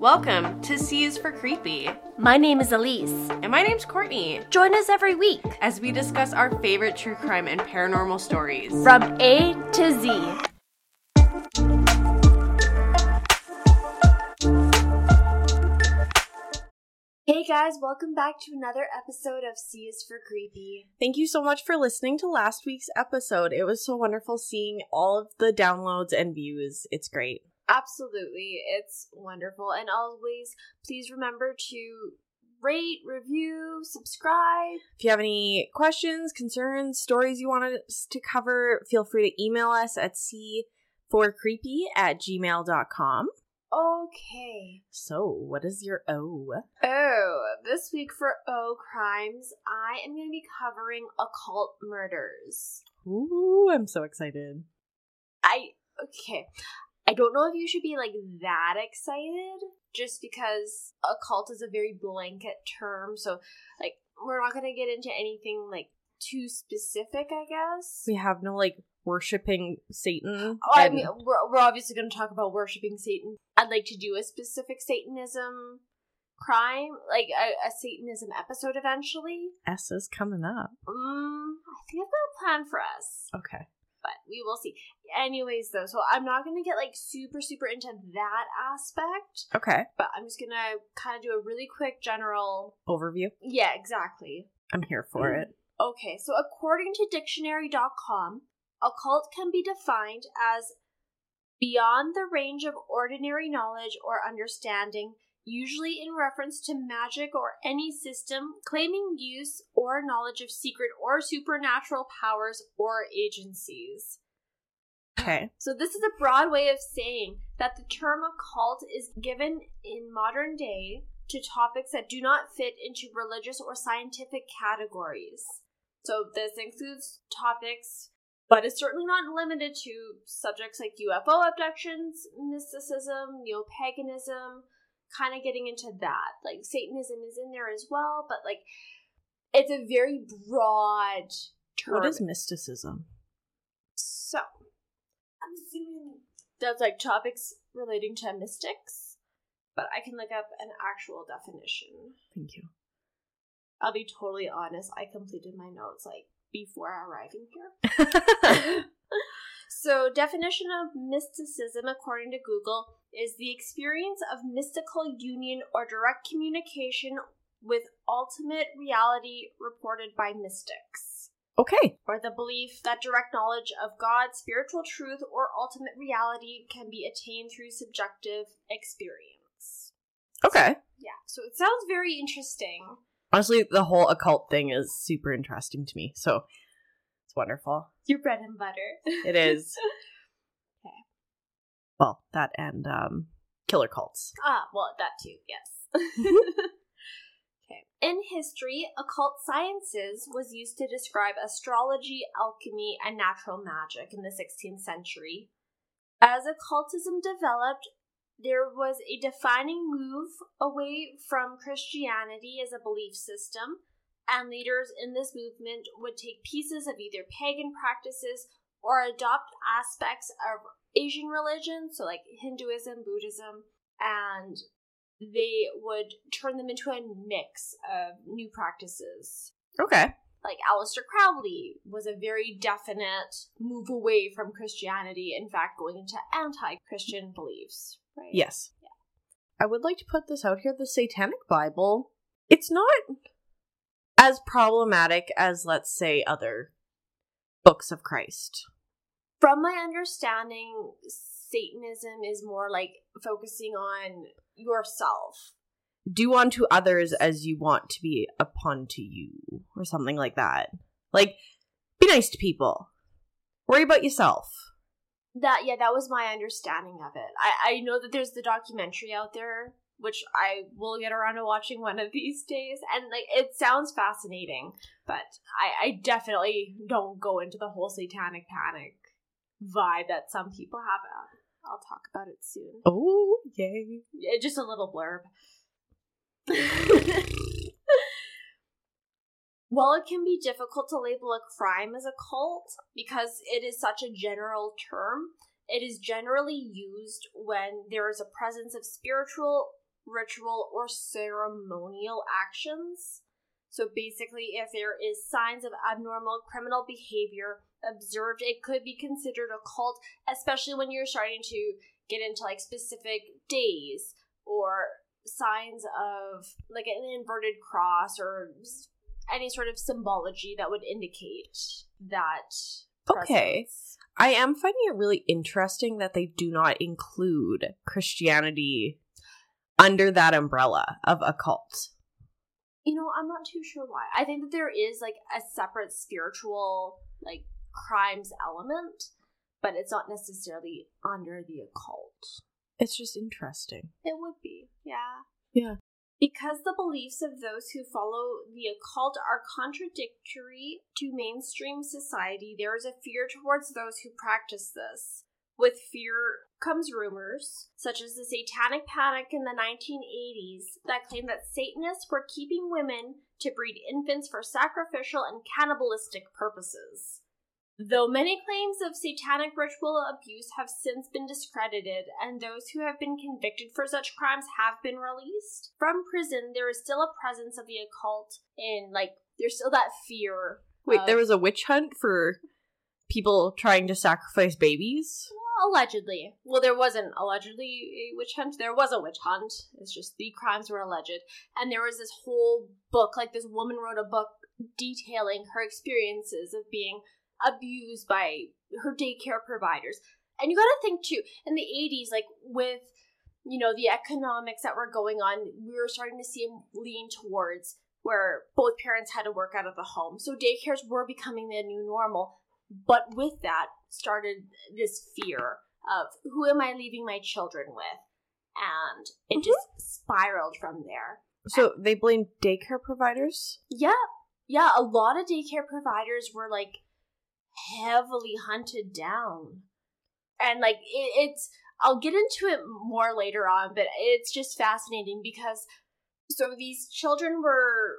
Welcome to C is for Creepy. My name is Elyse. And my name's Kourtney. Join us every week as we discuss our favorite true crime and paranormal stories from A to Z. Hey guys, welcome back to another episode of C is for Creepy. Thank you so much for listening to last week's episode. It was so wonderful seeing all of the downloads and views. It's great. Absolutely. It's wonderful. And always, please remember to rate, review, subscribe. If you have any questions, concerns, stories you want us to cover, feel free to email us at c4creepy at gmail.com. Okay. So, what is your O? Oh, this week for O crimes, I am going to be covering occult murders. Ooh, I'm so excited. I okay. I don't know if you should be like that excited just because occult is a very blanket term. So, like, we're not going to get into anything like too specific, I guess. We have no like worshiping Satan. Oh, I mean, we're, we're obviously going to talk about worshiping Satan. I'd like to do a specific Satanism crime, like a, a Satanism episode eventually. S is coming up. Um, I think I've got a plan for us. Okay but we will see. Anyways, though, so I'm not gonna get like super super into that aspect. Okay. But I'm just gonna kind of do a really quick general overview. Yeah, exactly. I'm here for it. Mm-hmm. Okay, so according to dictionary.com, occult can be defined as beyond the range of ordinary knowledge or understanding usually in reference to magic or any system claiming use or knowledge of secret or supernatural powers or agencies. Okay. So, this is a broad way of saying that the term occult is given in modern day to topics that do not fit into religious or scientific categories. So, this includes topics, but is certainly not limited to subjects like UFO abductions, mysticism, neo paganism, kind of getting into that. Like Satanism is in there as well, but like it's a very broad term. What is mysticism? So, I'm assuming that's like topics relating to mystics, but I can look up an actual definition. Thank you. I'll be totally honest, I completed my notes like before arriving here. So, definition of mysticism, according to Google, is the experience of mystical union or direct communication with ultimate reality reported by mystics. Okay. Or the belief that direct knowledge of God, spiritual truth, or ultimate reality can be attained through subjective experience. Okay. Yeah, so it sounds very interesting. Honestly, the whole occult thing is super interesting to me. So it's wonderful. Your bread and butter. It is. Well, that and um, killer cults. Ah, well, that too, yes. okay. In history, occult sciences was used to describe astrology, alchemy, and natural magic in the 16th century. As occultism developed, there was a defining move away from Christianity as a belief system and leaders in this movement would take pieces of either pagan practices or adopt aspects of Asian religion, so like Hinduism, Buddhism, and they would turn them into a mix of new practices. Okay. Like Aleister Crowley was a very definite move away from Christianity, in fact, going into anti Christian beliefs. Right? Yes. Yeah. I would like to put this out here the Satanic Bible. It's not as problematic as, let's say, other books of Christ. From my understanding, Satanism is more like focusing on yourself. Do unto others as you want to be upon to you, or something like that. Like, be nice to people. Worry about yourself. That yeah, that was my understanding of it. I I know that there's the documentary out there which I will get around to watching one of these days. And like it sounds fascinating, but I, I definitely don't go into the whole satanic panic vibe that some people have. I'll talk about it soon. Oh, yay. Yeah, just a little blurb. While it can be difficult to label a crime as a cult because it is such a general term, it is generally used when there is a presence of spiritual ritual, or ceremonial actions. So basically, if there is signs of abnormal criminal behavior observed, it could be considered a cult, especially when you're starting to get into like specific days or signs of like an inverted cross or any sort of symbology that would indicate that. Okay. presence. I am finding it really interesting that they do not include Christianity under that umbrella of a cult. You know, I'm not too sure why. I think that there is like a separate spiritual like crimes element, but it's not necessarily under the occult. It's just interesting. It would be, yeah. Yeah. Because the beliefs of those who follow the occult are contradictory to mainstream society, there is a fear towards those who practice this. With fear comes rumors, such as the Satanic Panic in the 1980s, that claimed that Satanists were keeping women to breed infants for sacrificial and cannibalistic purposes. Though many claims of satanic ritual abuse have since been discredited, and those who have been convicted for such crimes have been released from prison, there is still a presence of the occult in, like, there's still that fear. Wait, of- there was a witch hunt for people trying to sacrifice babies? Well, allegedly. Well, there wasn't allegedly a witch hunt. There was a witch hunt. It's just the crimes were alleged. And there was this whole book, like this woman wrote a book detailing her experiences of being abused by her daycare providers. And you gotta think too, in the 80s, like with, you know, the economics that were going on, we were starting to see them lean towards where both parents had to work out of the home. So daycares were becoming the new normal. But with that started this fear of who am I leaving my children with? And it Mhm. just spiraled from there. So they blamed daycare providers? Yeah. Yeah, a lot of daycare providers were like heavily hunted down. And like it, it's I'll get into it more later on, but it's just fascinating because so these children were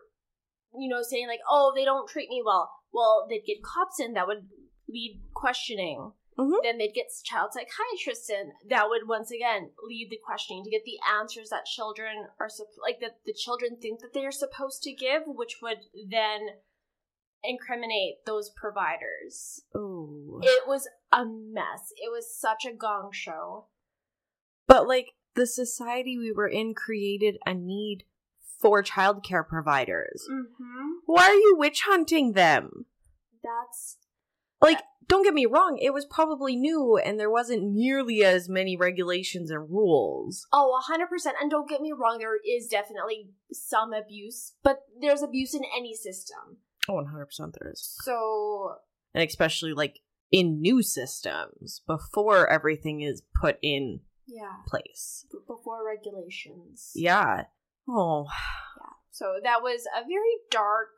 you know saying like, "Oh, they don't treat me well." Well, they'd get cops in that would lead questioning. Mhm. Then they'd get child psychiatrists in that would once again lead the questioning to get the answers that children are like that the children think that they are supposed to give, which would then incriminate those providers. Oh. It was a mess. It was such a gong show. But like the society we were in created a need for childcare providers. Mm-hmm. Why are you witch hunting them? That's Like, don't get me wrong, it was probably new and there wasn't nearly as many regulations and rules. oh, a hundred percent. And don't get me wrong, there is definitely some abuse, but there's abuse in any system. Oh, 100% there is. So And especially like in new systems before everything is put in yeah, place. b- before regulations. Yeah. Oh, Yeah. So that was a very dark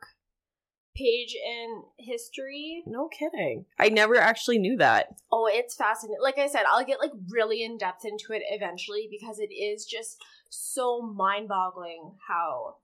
page in history. no kidding. I never actually knew that. Oh, it's fascinating. Like I said, I'll get like really in depth into it eventually because it is just so mind-boggling how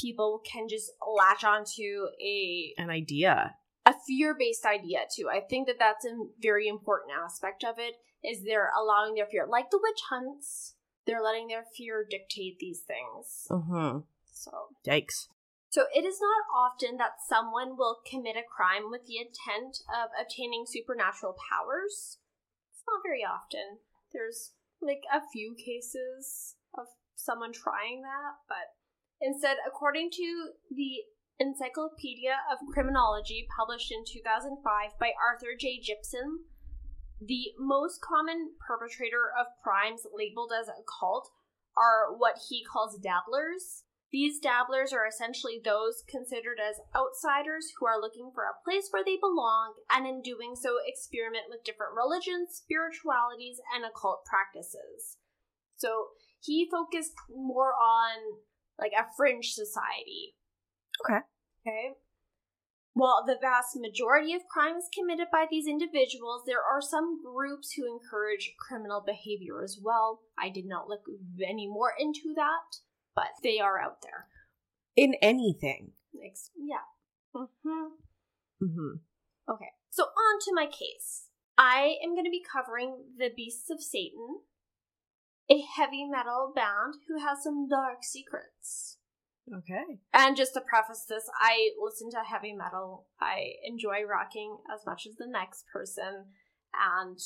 people can just latch onto a An idea. a fear-based idea too. I think that that's a very important aspect of it is they're allowing their fear like the witch hunts. They're letting their fear dictate these things. Mm-hmm. So Yikes. so it is not often that someone will commit a crime with the intent of obtaining supernatural powers. It's not very often. There's like a few cases of someone trying that, but instead, according to the Encyclopedia of Criminology published in 2005 by Arthur J. Gibson, the most common perpetrator of crimes labeled as occult are what he calls dabblers. These dabblers are essentially those considered as outsiders who are looking for a place where they belong and in doing so experiment with different religions, spiritualities, and occult practices. So he focused more on like a fringe society. Okay. Okay. While the vast majority of crimes committed by these individuals, there are some groups who encourage criminal behavior as well. I did not look any more into that, but they are out there. In anything. Ex- yeah. hmm Mm-hmm. Okay, so on to my case. I am going to be covering the Beasts of Satan a heavy metal band who has some dark secrets. Okay. And just to preface this, I listen to heavy metal. I enjoy rocking as much as the next person. And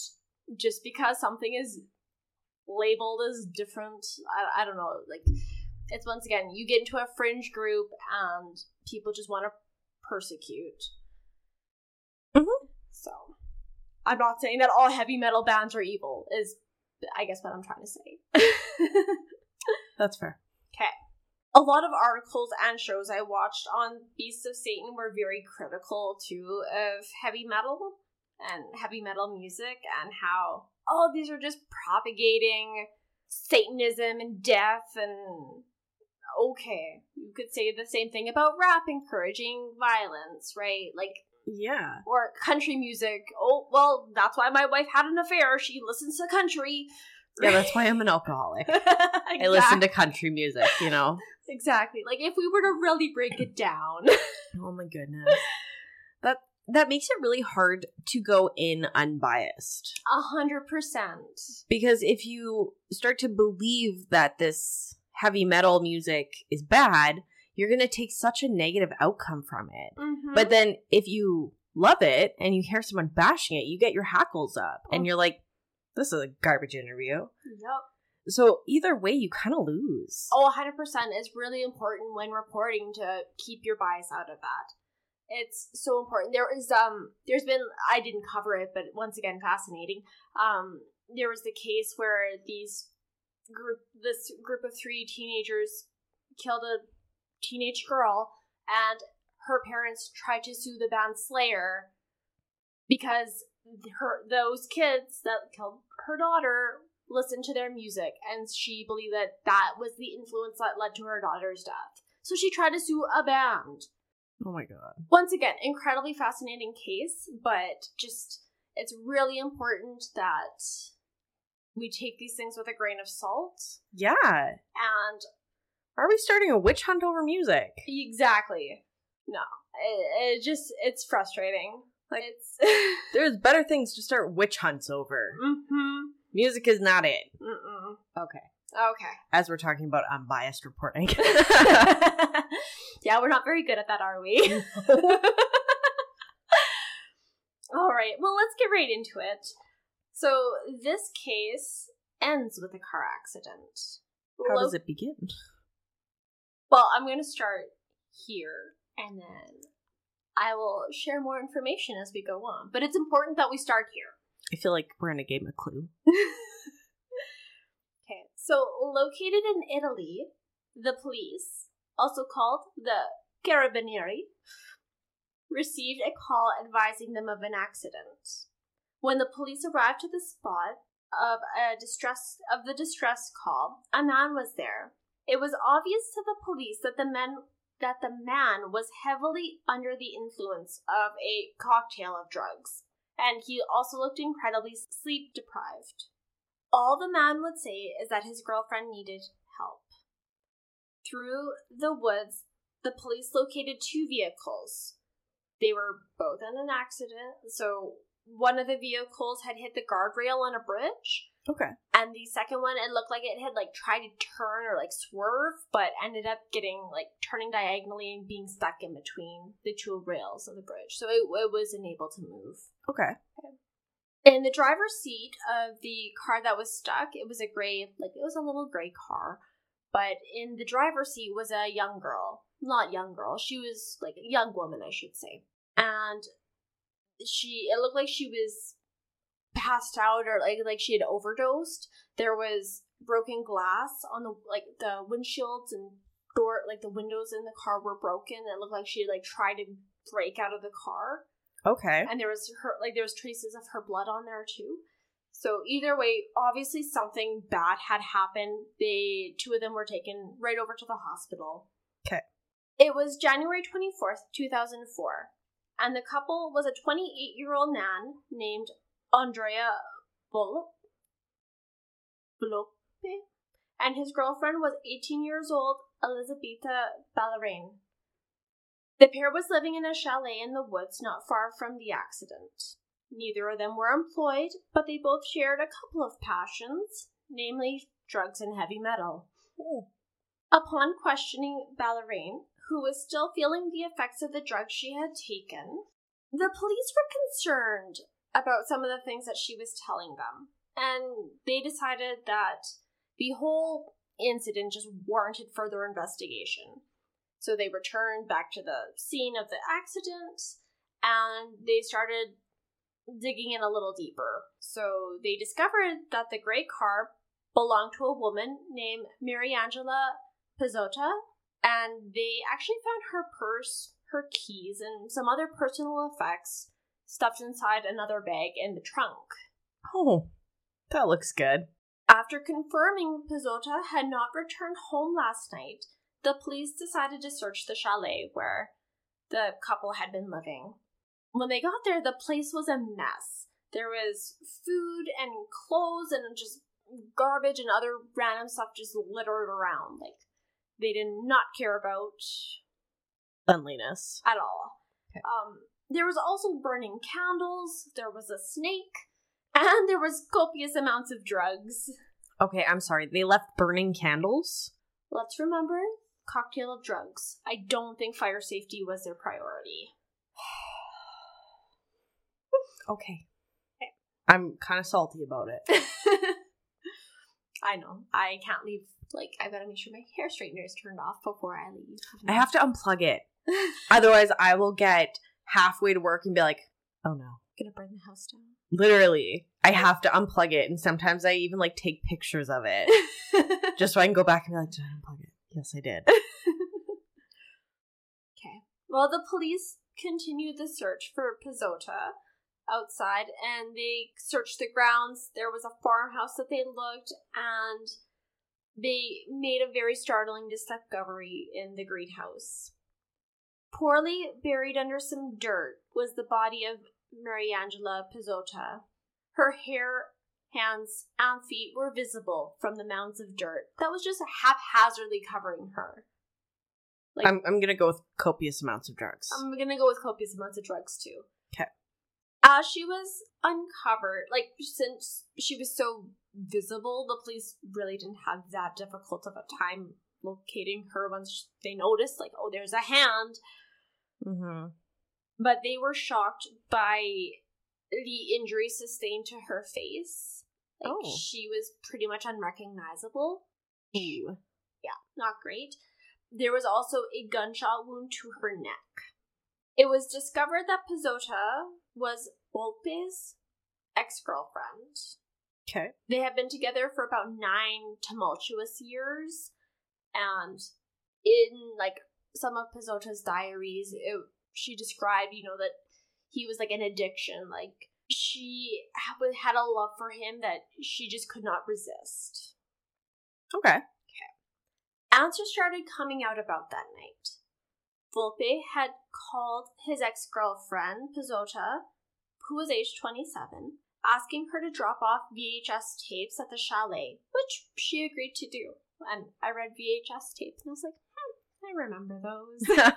just because something is labeled as different, I, I don't know, like, it's once again, you get into a fringe group and people just want to persecute. Mhm. So, I'm not saying that all heavy metal bands are evil, is I guess what I'm trying to say. That's fair. Okay. A lot of articles and shows I watched on Beasts of Satan were very critical too of heavy metal and heavy metal music and how oh these are just propagating Satanism and death and okay you could say the same thing about rap encouraging violence right like Yeah. or country music oh well that's why my wife had an affair she listens to country Yeah, that's why I'm an alcoholic. I listen to country music, you know. exactly like if we were to really break it down Oh my goodness. That that makes it really hard to go in unbiased. A hundred percent. Because if you start to believe that this heavy metal music is bad, you're going to take such a negative outcome from it. Mm-hmm. But then if you love it and you hear someone bashing it, you get your hackles up Oh. and you're like, this is a garbage interview. yep. So either way, you kind of lose. Oh, 100% is really important when reporting to keep your bias out of that. It's so important. There is um there's been I didn't cover it, but once again fascinating. Um there was the case where these group this group of 3 teenagers killed a teenage girl and her parents tried to sue the band Slayer because her those kids that killed her daughter listened to their music and she believed that that was the influence that led to her daughter's death. So she tried to sue a band. Oh my god. Once again, incredibly fascinating case, but just it's really important that we take these things with a grain of salt. Yeah. And Are we starting a witch hunt over music? exactly, no, it, it just it's frustrating. Like- it's There's better things to start witch hunts over. mm-hmm. Music is not it. Mm-mm. Okay. Okay. As we're talking about unbiased reporting. yeah, we're not very good at that, are we? All right, well, let's get right into it. So, this case ends with a car accident. How Lo- does it begin? Well, I'm going to start here, and then I will share more information as we go on. But it's important that we start here. I feel like we're in a game of Clue. Okay, so located in Italy, the police, also called the Carabinieri, received a call advising them of an accident. When the police arrived to the spot of a distress of the distress call, a man was there. It was obvious to the police that the man that the man was heavily under the influence of a cocktail of drugs, and he also looked incredibly sleep deprived. All the man would say is that his girlfriend needed help. Through the woods, the police located two vehicles. They were both in an accident, so one of the vehicles had hit the guardrail on a bridge, Okay. and the second one it looked like it had like tried to turn or like swerve, but ended up getting like turning diagonally and being stuck in between the two rails of the bridge. So it, it was unable to move. Okay. In the driver's seat of the car that was stuck, it was a gray, like it was a little gray car. But in the driver's seat was a young girl. Not young girl, she was like a young woman, I should say. And she, it looked like she was passed out or like like she had overdosed. There was broken glass on the like the windshields and door, like the windows in the car were broken. It looked like she had like tried to break out of the car Okay. and there was her like there was traces of her blood on there too. So either way, obviously something bad had happened. They two of them were taken right over to the hospital. Okay. It was January twenty fourth, two thousand four, and the couple was a twenty eight year old man named Andrea Bull Blope, and his girlfriend was eighteen years old, Elisabetta Ballerine. The pair was living in a chalet in the woods not far from the accident. Neither of them were employed, but they both shared a couple of passions, namely drugs, and heavy metal. Oh. Upon questioning Ballerine, who was still feeling the effects of the drugs she had taken, the police were concerned about some of the things that she was telling them. And they decided that the whole incident just warranted further investigation. So they returned back to the scene of the accident and they started digging in a little deeper. So they discovered that the gray car belonged to a woman named Mariangela Pizzotta, and they actually found her purse, her keys, and some other personal effects stuffed inside another bag in the trunk. Oh, that looks good. After confirming Pizzotta had not returned home last night, the police decided to search the chalet where the couple had been living. When they got there, the place was a mess. There was food and clothes and just garbage and other random stuff just littered around. Like, they did not care about Cleanliness. at all. Okay. Um, there was also burning candles, there was a snake, and there was copious amounts of drugs. Okay, I'm sorry. They left burning candles? Let's remember cocktail of drugs. I don't think fire safety was their priority. Okay. I'm kind of salty about it. I know. I can't leave. Like, I've got to make sure my hair straightener is turned off before I leave. I have to unplug it. Otherwise, I will get halfway to work and be like, oh no. gonna burn the house down. Literally, I have to unplug it. And sometimes I even like take pictures of it just so I can go back and be like, did I unplug it? Yes, I did. okay. Well, the police continued the search for Pizzotta outside and they searched the grounds. There was a farmhouse that they looked and they made a very startling discovery in the greenhouse. Poorly buried under some dirt was the body of Mariangela Pizzotta. Her hair, hands, and feet were visible from the mounds of dirt that was just haphazardly covering her. Like- I'm, I'm going to go with copious amounts of drugs. I'm gonna go with copious amounts of drugs too. Okay. As she was uncovered, like since she was so visible, the police really didn't have that difficult of a time locating her once they noticed, like, oh, there's a hand. Mm-hmm. But they were shocked by the injury sustained to her face. Like Oh. she was pretty much unrecognizable. Ew. Yeah, not great. There was also a gunshot wound to her neck. It was discovered that Pizzotta was Volpe's ex girlfriend. Okay. They had been together for about nine tumultuous years, and in like some of Pizzotta's diaries, it, she described, you know, that he was like an addiction. Like she ha- had a love for him that she just could not resist Okay. Okay. Answers started coming out about that night. Volpe had called his ex girlfriend, Pizzotta, who was age 27, asking her to drop off VHS tapes at the chalet, which she agreed to do. And I read VHS tapes and I was like, remember those.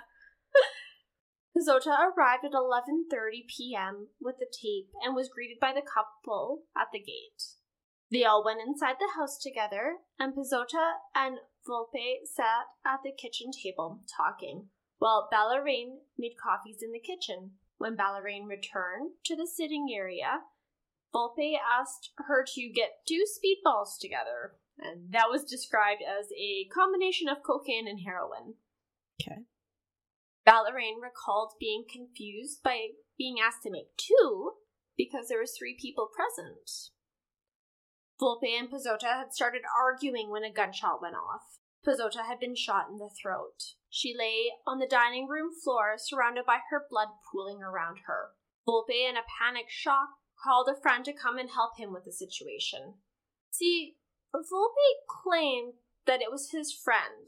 Pizzotta arrived at 11:30 p.m. with the tape and was greeted by the couple at the gate. They all went inside the house together, and Pizzotta and Volpe sat at the kitchen table talking, while Ballerine made coffees in the kitchen. When Ballerine returned to the sitting area, Volpe asked her to get two speedballs together, and that was described as a combination of cocaine and heroin. Okay. Ballerine recalled being confused by being asked to make two because there was three people present. Volpe and Pizzotta had started arguing when a gunshot went off. Pizzotta had been shot in the throat. She lay on the dining room floor, surrounded by her blood pooling around her. Volpe, in a panic shock, called a friend to come and help him with the situation. See, Volpe claimed that it was his friend,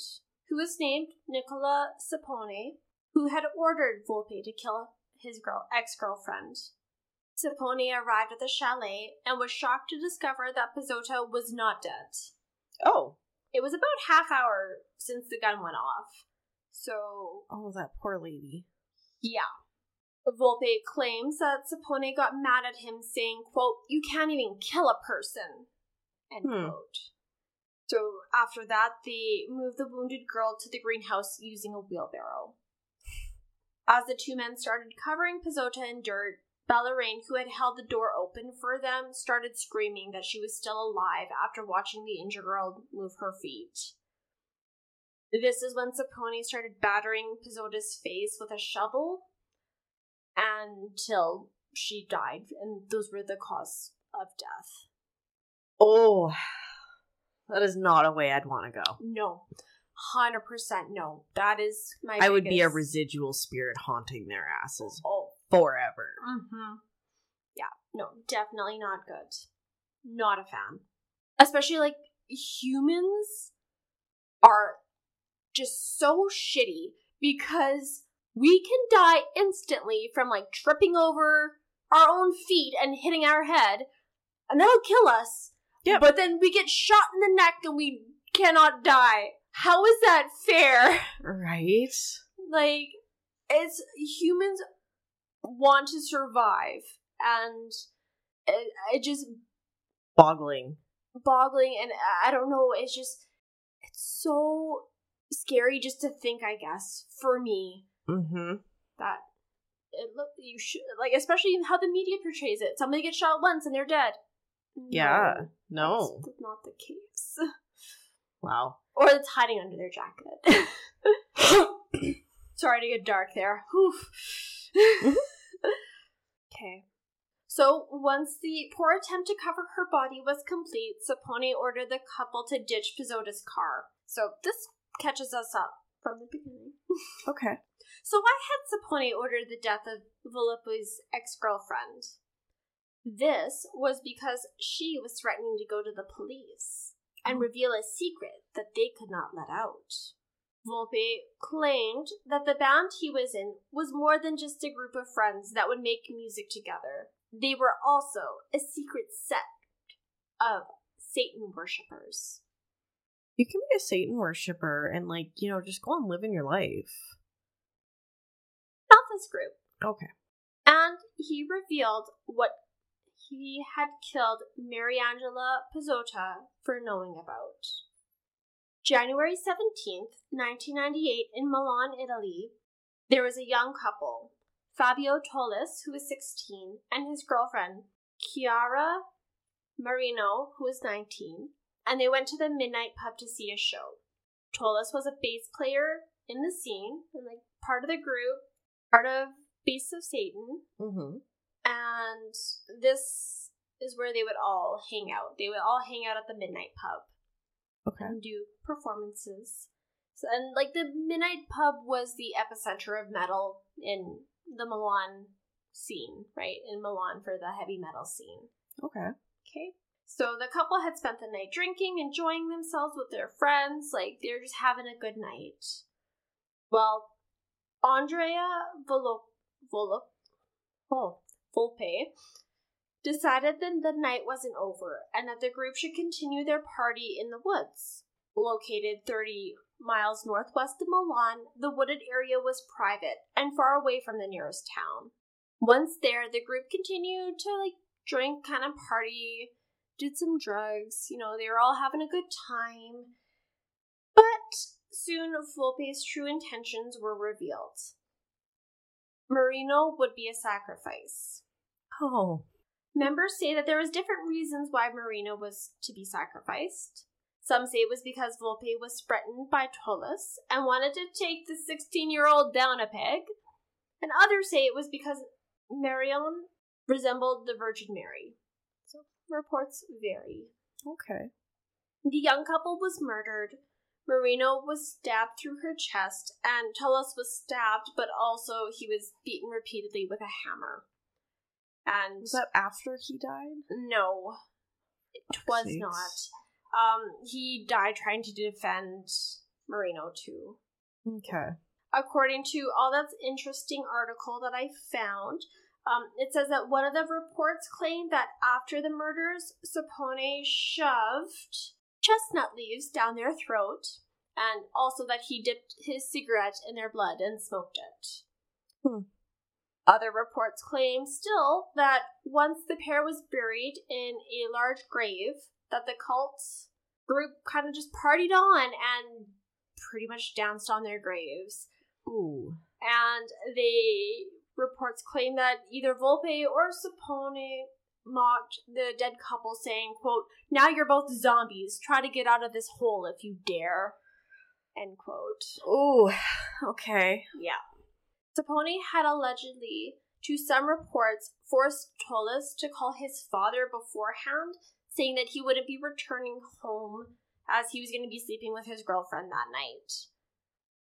who was named Nicola Sapone, who had ordered Volpe to kill his girl ex-girlfriend. Sapone arrived at the chalet and was shocked to discover that Pizzotta was not dead. Oh. It was about half hour since the gun went off. So, Oh, that poor lady. yeah. Volpe claims that Sapone got mad at him saying, quote, you can't even kill a person, end Hmm. quote. So after that, they moved the wounded girl to the greenhouse using a wheelbarrow. As the two men started covering Pizzotta in dirt, Ballerine, who had held the door open for them, started screaming that she was still alive after watching the injured girl move her feet. This is when Sapone started battering Pizzotta's face with a shovel until she died, and those were the cause of death. Oh, that is not a way I'd want to go. No, hundred percent no. That is my. I would be a biggest- residual spirit haunting their asses Oh, forever. Mm-hmm. Yeah, no, definitely not good. Not a fan. Especially like humans are just so shitty because we can die instantly from like tripping over our own feet and hitting our head, and that'll kill us. Yep. But then we get shot in the neck and we cannot die. How is that fair? Right? like it's humans want to survive and it, it just Boggling. boggling and i don't know it's just it's so scary just to think i guess for me Mm-hmm. that it look you should like especially how the media portrays it somebody gets shot once and they're dead Yeah. No, that's not the case Wow. or it's hiding under their jacket Sorry to get dark there. Mm-hmm. Okay. So once the poor attempt to cover her body was complete, Sapone ordered the couple to ditch Pizzotta's car. So this catches us up from the beginning. Okay. So why had Sapone ordered the death of Volpe's ex-girlfriend? This was because she was threatening to go to the police and oh. reveal a secret that they could not let out. Volpe claimed that the band he was in was more than just a group of friends that would make music together. They were also a secret sect of Satan worshippers. You can be a Satan worshiper and like, you know, just go on living your life. Not this group. Okay. and he revealed what he had killed Mariangela Pizzotta for knowing about. January 17th, 1998, in Milan, Italy, there was a young couple, Fabio Tollis, who was 16, and his girlfriend, Chiara Marino, who was 19, and they went to the Midnight Pub to see a show. Tollis was a bass player in the scene, and like part of the group, part of Beasts of Satan, Mm-hmm. And this is where they would all hang out. They would all hang out at the Midnight Pub Okay. and do performances. So, and like the Midnight Pub was the epicenter of metal in the Milan scene, right? In Milan for the heavy metal scene. Okay. Okay. So the couple had spent the night drinking, enjoying themselves with their friends, like they're just having a good night. Well, Andrea Volo Volo oh, Volpe decided that the night wasn't over and that the group should continue their party in the woods. Located 30 miles northwest of Milan, the wooded area was private and far away from the nearest town. Once there, the group continued to like drink, kind of party, did some drugs. You know, they were all having a good time. But soon, Volpe's true intentions were revealed. Marino would be a sacrifice. Oh. Members say that there was different reasons why Marino was to be sacrificed. Some say it was because Volpe was threatened by Tollis and wanted to take the 16 year old down a peg, and others say it was because Marino resembled the Virgin Mary. So reports vary. Okay. The young couple was murdered. Marino was stabbed through her chest, and Tollis was stabbed, but also he was beaten repeatedly with a hammer. And Was that after he died? no, it was Sakes. not. Um, he died trying to defend Marino too. Okay. According to all that's interesting article that I found, um, it says that one of the reports claimed that after the murders, Sapone shoved chestnut leaves down their throat, and also that he dipped his cigarette in their blood and smoked it. Hmm. Other reports claim still that once the pair was buried in a large grave, that the cult group kind of just partied on and pretty much danced on their graves. Ooh. And they reports claim that either Volpe or Sapone mocked the dead couple, saying, quote, Now you're both zombies. Try to get out of this hole if you dare. End quote. Ooh. Okay. Yeah. Sapone had allegedly, to some reports, forced Tollis to call his father beforehand, saying that he wouldn't be returning home as he was going to be sleeping with his girlfriend that night.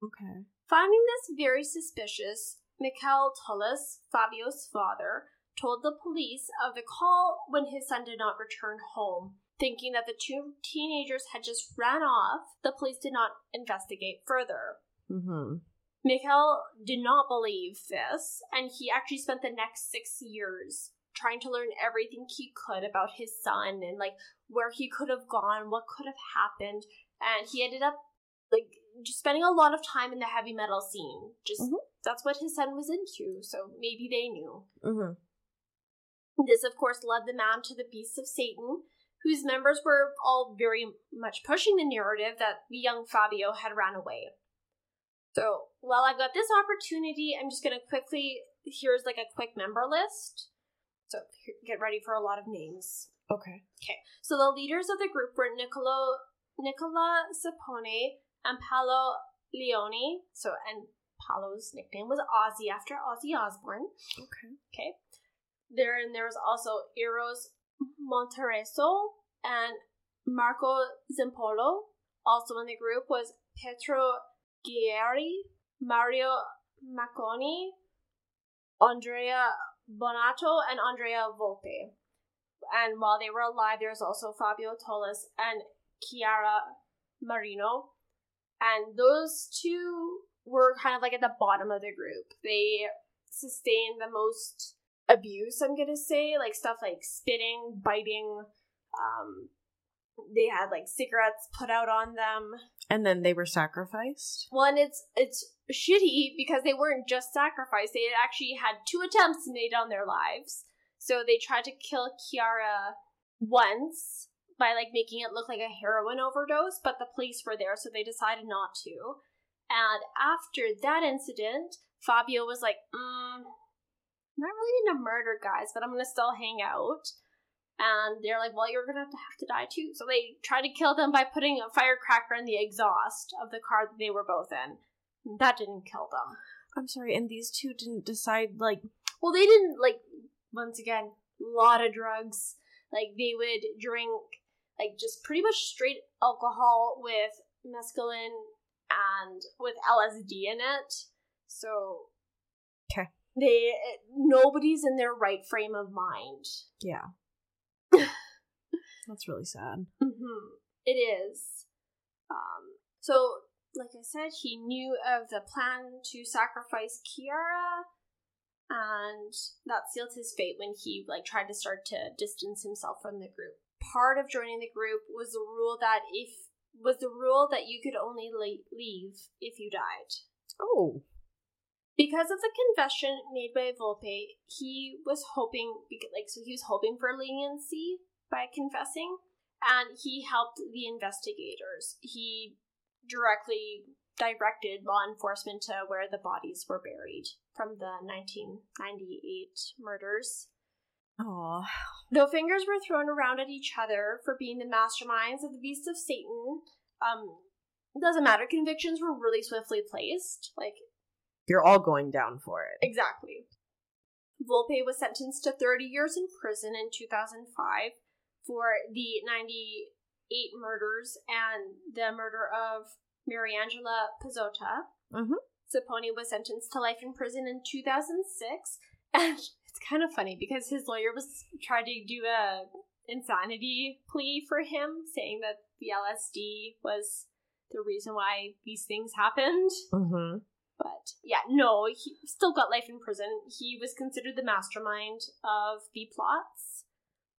Okay. Finding this very suspicious, Michele Tollis, Fabio's father, told the police of the call when his son did not return home. Thinking that the two teenagers had just ran off, the police did not investigate further. Mm-hmm. Michele did not believe this, and he actually spent the next six years trying to learn everything he could about his son and like where he could have gone, what could have happened, and he ended up like just spending a lot of time in the heavy metal scene. Just Mhm. that's what his son was into, so maybe they knew. Mm-hmm. This, of course, led the man to the Beasts of Satan, whose members were all very much pushing the narrative that the young Fabio had ran away. So, while I've got this opportunity, I'm just going to quickly, here's like a quick member list. So, here- get ready for a lot of names. Okay. Okay. So, the leaders of the group were Niccolo, Nicola Sapone and Paolo Leoni. So, and Paolo's nickname was Ozzy after Ozzy Osbourne. Okay. Okay. There and there was also Eros mm-hmm. Monterosso and Marco Zampollo. Also in the group was Pietro Gieri, Mario Macconi, Andrea Bonato, and Andrea Volpe. And while they were alive, there was also Fabio Tollis and Chiara Marino. And those two were kind of like at the bottom of the group. They sustained the most abuse, I'm gonna say, like stuff like spitting, biting. Um, they had like cigarettes put out on them. And then they were sacrificed. Well, and it's it's shitty because they weren't just sacrificed; they had actually had two attempts made on their lives. So they tried to kill Chiara once by like making it look like a heroin overdose, but the police were there, so they decided not to. And after that incident, Fabio was like, mm, "I'm not really into murder, guys, but I'm gonna still hang out." And they're like, well, you're gonna have to have to die too. So they try to kill them by putting a firecracker in the exhaust of the car that they were both in. That didn't kill them. I'm sorry, and these two didn't decide like Well, they didn't like once again a lot of drugs. Like they would drink like just pretty much straight alcohol with mescaline and with LSD in it. So 'Kay. They nobody's in their right frame of mind. yeah. That's really sad. hmm It is. Um, so, like I said, he knew of the plan to sacrifice Chiara, and that sealed his fate when he like tried to start to distance himself from the group. Part of joining the group was the rule that if was the rule that you could only leave if you died. Oh. Because of the confession made by Volpe, he was hoping, like, so he was hoping for leniency by confessing, and he helped the investigators. He directly directed law enforcement to where the bodies were buried from the 1998 murders. Oh. Though fingers were thrown around at each other for being the masterminds of the Beasts of Satan, um, it doesn't matter. Convictions were really swiftly placed. Like, You're all going down for it. Exactly. Volpe was sentenced to 30 years in prison in 2005 for the 98 murders and the murder of Mariangela Pizzotta. Mhm. Sapone was sentenced to life in prison in 2006. And it's kind of funny because his lawyer was trying to do a insanity plea for him, saying that the LSD was the reason why these things happened. Mm-hmm. But yeah, no, he still got life in prison. He was considered the mastermind of the plots.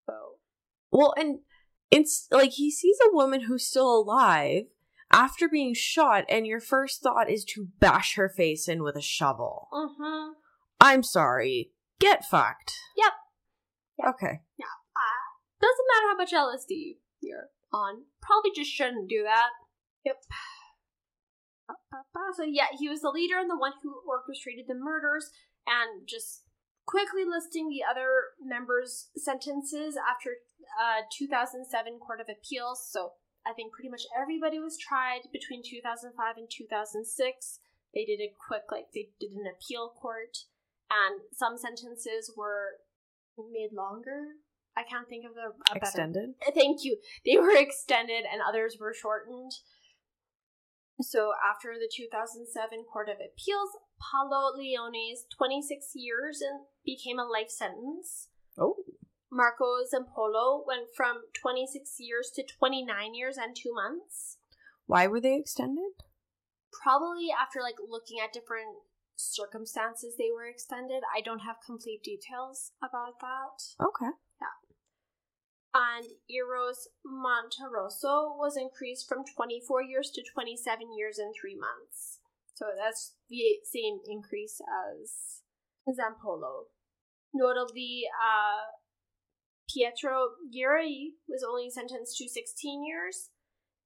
So Well, and it's like he sees a woman who's still alive after being shot, and your first thought is to bash her face in with a shovel. mm-hmm. I'm sorry. Get fucked. Yep. Yep. Okay. uh, doesn't matter how much LSD you're on. Probably just shouldn't do that. Yep. So yeah, he was the leader and the one who orchestrated the murders, and just quickly listing the other members' sentences after uh, 2007 Court of Appeals. So I think pretty much everybody was tried between 2005 and 2006. They did a quick, like they did an appeal court, and some sentences were made longer. I can't think of the a Extended. Better. Thank you. They were extended, and others were shortened. So after the 2007 Court of Appeals, Paolo Leoni's 26 years and became a life sentence. Oh. Marco Zampollo went from 26 years to 29 years and 2 months. Why were they extended? Probably after like looking at different circumstances they were extended. I don't have complete details about that. Okay. And Eros Monterosso was increased from 24 years to 27 years and 3 months. So that's the same increase as Zampollo. Notably, uh, Pietro Ghirri was only sentenced to 16 years,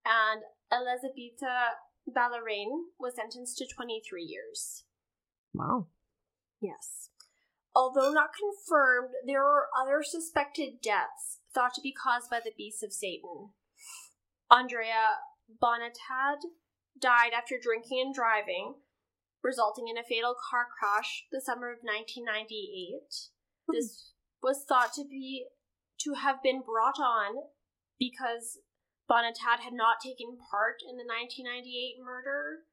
and Elisabetta Ballerine was sentenced to 23 years. Wow. Yes. Although not confirmed, there were other suspected deaths thought to be caused by the beasts of Satan. Andrea Bontade died after drinking and driving, resulting in a fatal car crash the summer of 1998. This was thought to be to have been brought on because Bontade had not taken part in the 1998 murder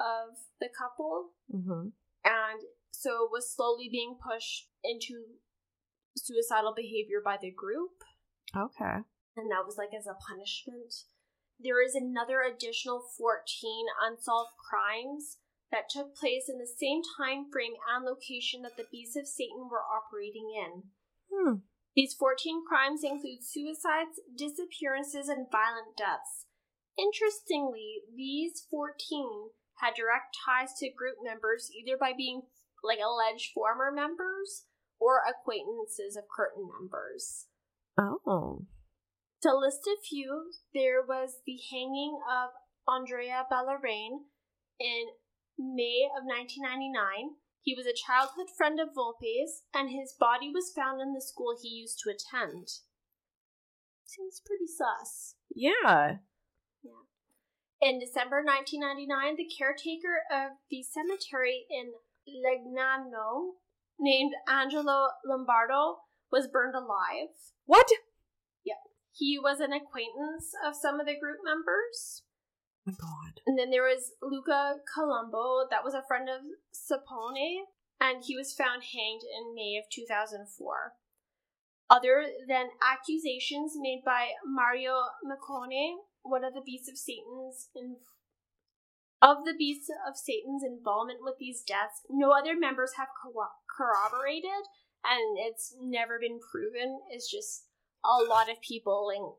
of the couple, Mm-hmm. and so was slowly being pushed into suicidal behavior by the group Okay. and that was like as a punishment. There is another additional 14 unsolved crimes that took place in the same time frame and location that the beasts of Satan were operating in. Hmm. These 14 crimes include suicides, disappearances, and violent deaths. Interestingly, these 14 had direct ties to group members either by being like alleged former members or acquaintances of curtain members. Oh. To list a few, there was the hanging of Andrea Ballerine in May of 1999. He was a childhood friend of Volpe's, and his body was found in the school he used to attend. Seems pretty sus. Yeah. In December 1999, the caretaker of the cemetery in Legnano, named Angelo Lombardo, was burned alive. What? Yeah. He was an acquaintance of some of the group members. Oh my god. And then there was Luca Colombo, that was a friend of Sapone, and he was found hanged in May of 2004. Other than accusations made by Mario Maccione, one of the beasts of Satan's in- of the beasts of Satan's involvement with these deaths, no other members have co- corroborated, and it's never been proven. It's just a lot of people link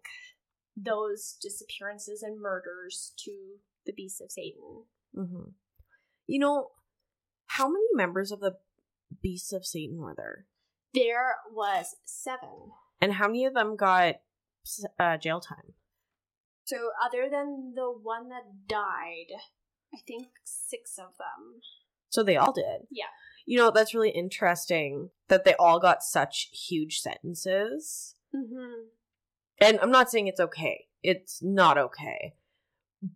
those disappearances and murders to the beasts of Satan. Mm-hmm. You know, how many members of the Beasts of Satan were there? There was seven. And how many of them got uh, jail time? So, other than the one that died, I think six of them. So they all did. Yeah. You know, that's really interesting that they all got such huge sentences. Mm-hmm. And I'm not saying it's okay. It's not okay.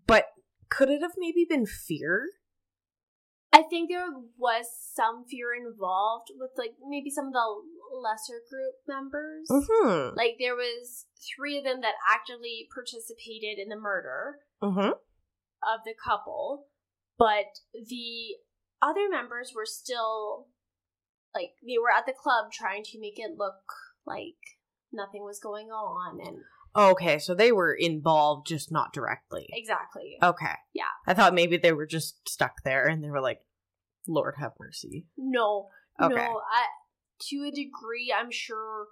But could it have maybe been fear? I think there was some fear involved with like maybe some of the lesser group members. Mm-hmm. Like there was three of them that actively participated in the murder Mm-hmm. of the couple, but the other members were still like they were at the club trying to make it look like nothing was going on and Okay, so they were involved, just not directly. exactly. Okay. Yeah. I thought maybe they were just stuck there and they were like, Lord have mercy. No, Okay. no. I, to a degree, I'm sure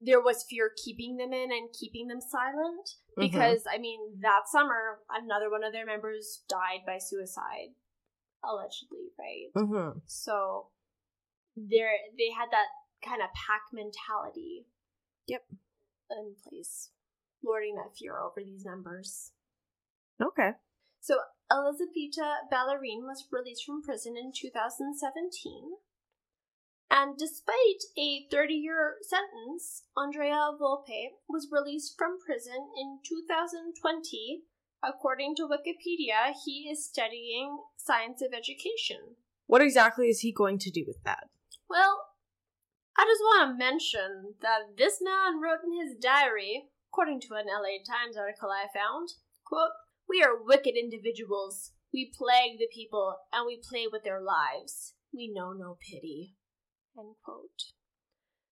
there was fear keeping them in and keeping them silent Mhm. because I mean that summer another one of their members died by suicide, allegedly, right? Mm-hmm. So there they had that kind of pack mentality. Yep. In place. lording that fear over these numbers. Okay. So Elisabetta Ballerine was released from prison in 2017. And despite a 30 year sentence, Andrea Volpe was released from prison in 2020. According to Wikipedia, he is studying science of education. What exactly is he going to do with that? Well, I just want to mention that this man wrote in his diary, according to an LA Times article I found, quote, We are wicked individuals. We plague the people and we play with their lives. We know no pity. End quote.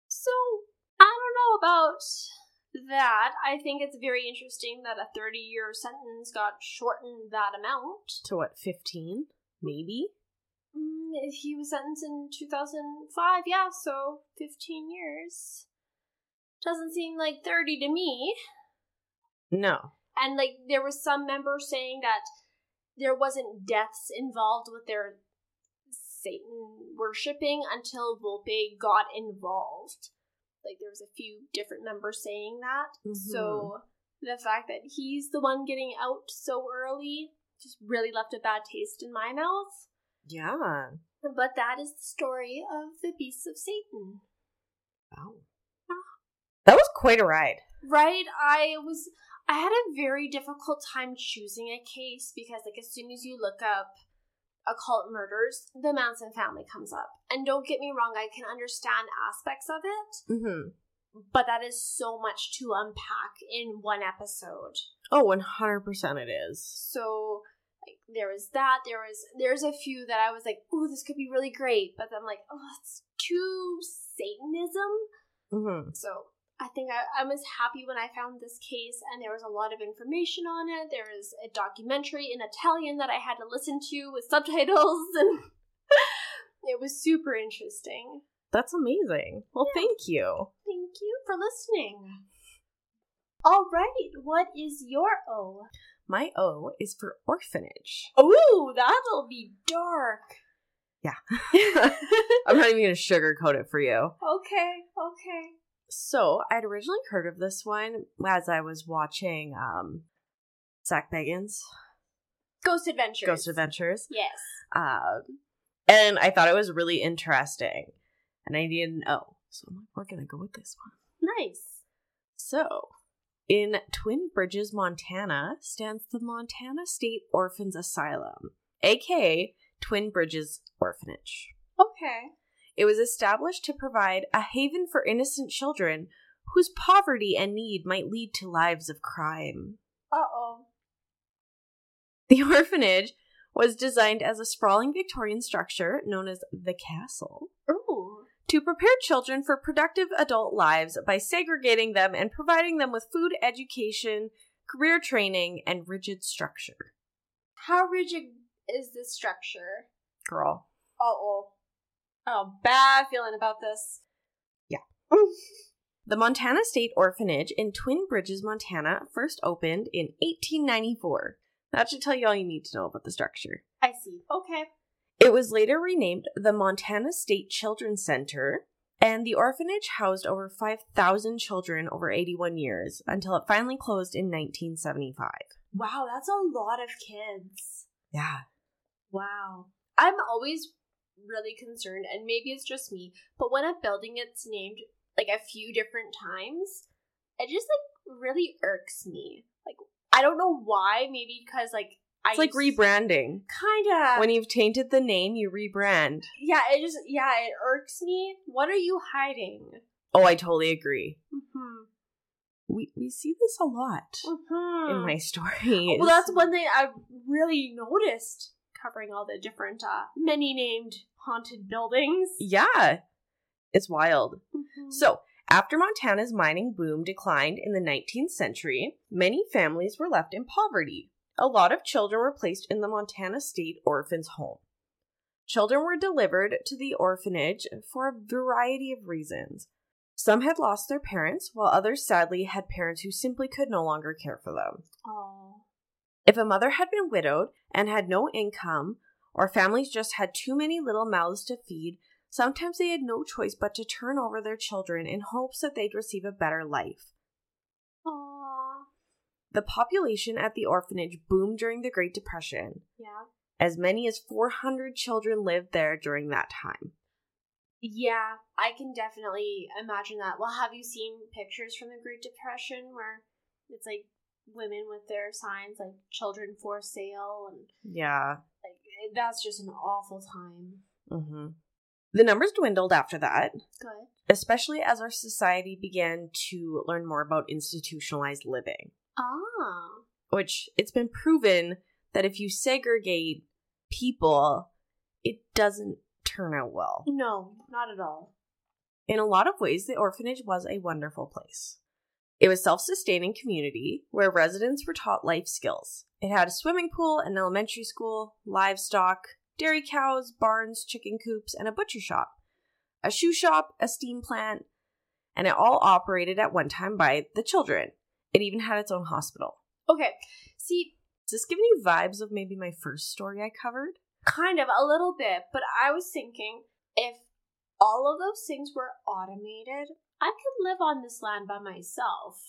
So, I don't know about that. I think it's very interesting that a 30 year sentence got shortened that amount. To what, 15? Maybe? Mm, he was sentenced in 2005, yeah, so 15 years. Doesn't seem like 30 to me. No. And, like, there was some members saying that there wasn't deaths involved with their Satan worshipping until Volpe got involved. Like there was a few different members saying that. Mm-hmm. So the fact that he's the one getting out so early just really left a bad taste in my mouth. Yeah. But that is the story of the beasts of Satan. Wow. That was quite a ride. Right? I was I had a very difficult time choosing a case because like as soon as you look up occult murders, the Manson family comes up. And don't get me wrong, I can understand aspects of it. Mm-hmm. But that is so much to unpack in one episode. Oh, 100% it is. So, like, there was that. There was, there's a few that I was like, ooh, this could be really great. But then I'm like, oh, it's too Satanism. Mm-hmm. So, I think I, I was happy when I found this case, and there was a lot of information on it. There was a documentary in Italian that I had to listen to with subtitles, and it was super interesting. That's amazing. Well, yeah. thank you. Thank you for listening. All right, what is your O? My O is for orphanage. Ooh, that'll be dark. Yeah. I'm not even going to sugarcoat it for you. Okay, okay. So I'd originally heard of this one as I was watching um Zak Bagans. Ghost Adventures. Ghost Adventures. Yes. Um and I thought it was really interesting. And I didn't know. So I'm like, we're gonna go with this one. Nice. So in Twin Bridges, Montana, stands the Montana State Orphans Asylum, aka Twin Bridges Orphanage. Okay. It was established to provide a haven for innocent children whose poverty and need might lead to lives of crime. Uh oh. The orphanage was designed as a sprawling Victorian structure known as the castle. Ooh. To prepare children for productive adult lives by segregating them and providing them with food, education, career training, and rigid structure. How rigid is this structure? Girl. Uh oh. Oh, bad feeling about this. Yeah. Um. the Montana State Orphanage in Twin Bridges, Montana, first opened in 1894. That should tell you all you need to know about the structure. I see. Okay. It was later renamed the Montana State Children's Center, and the orphanage housed over 5,000 children over 81 years until it finally closed in 1975. Wow, that's a lot of kids. Yeah. Wow. I'm always really concerned, and maybe it's just me, but when a building gets named like a few different times, it just like really irks me. Like I don't know why. Maybe because like it's I like rebranding. Kinda. When you've tainted the name, you rebrand. Yeah, it just yeah, it irks me. What are you hiding? Oh, I totally agree. Mm-hmm. We we see this a lot mm-hmm. in my stories. Well, that's one thing I've really noticed covering all the different uh, many named haunted buildings. Yeah, it's wild. Mm-hmm. So, after Montana's mining boom declined in the 19th century, many families were left in poverty. A lot of children were placed in the Montana State Orphans Home. Children were delivered to the orphanage for a variety of reasons. Some had lost their parents, while others sadly had parents who simply could no longer care for them. Aww. If a mother had been widowed and had no income, or families just had too many little mouths to feed, sometimes they had no choice but to turn over their children in hopes that they'd receive a better life. Aww. the population at the orphanage boomed during the Great Depression. Yeah. As many as 400 children lived there during that time. Yeah, I can definitely imagine that. Well, have you seen pictures from the Great Depression where it's like women with their signs like children for sale and Yeah. like it- that's just an awful time. hmm The numbers dwindled after that, Good. especially as our society began to learn more about institutionalized living, Ah. which it's been proven that if you segregate people, it doesn't turn out well. No, not at all. In a lot of ways, the orphanage was a wonderful place. It was a self-sustaining community where residents were taught life skills. It had a swimming pool, an elementary school, livestock, dairy cows, barns, chicken coops, and a butcher shop, a shoe shop, a steam plant, and it all operated at one time by the children. It even had its own hospital. Okay. See, Is this giving you vibes of maybe my first story I covered? kind of a little bit, but I was thinking if all of those things were automated, I could live on this land by myself.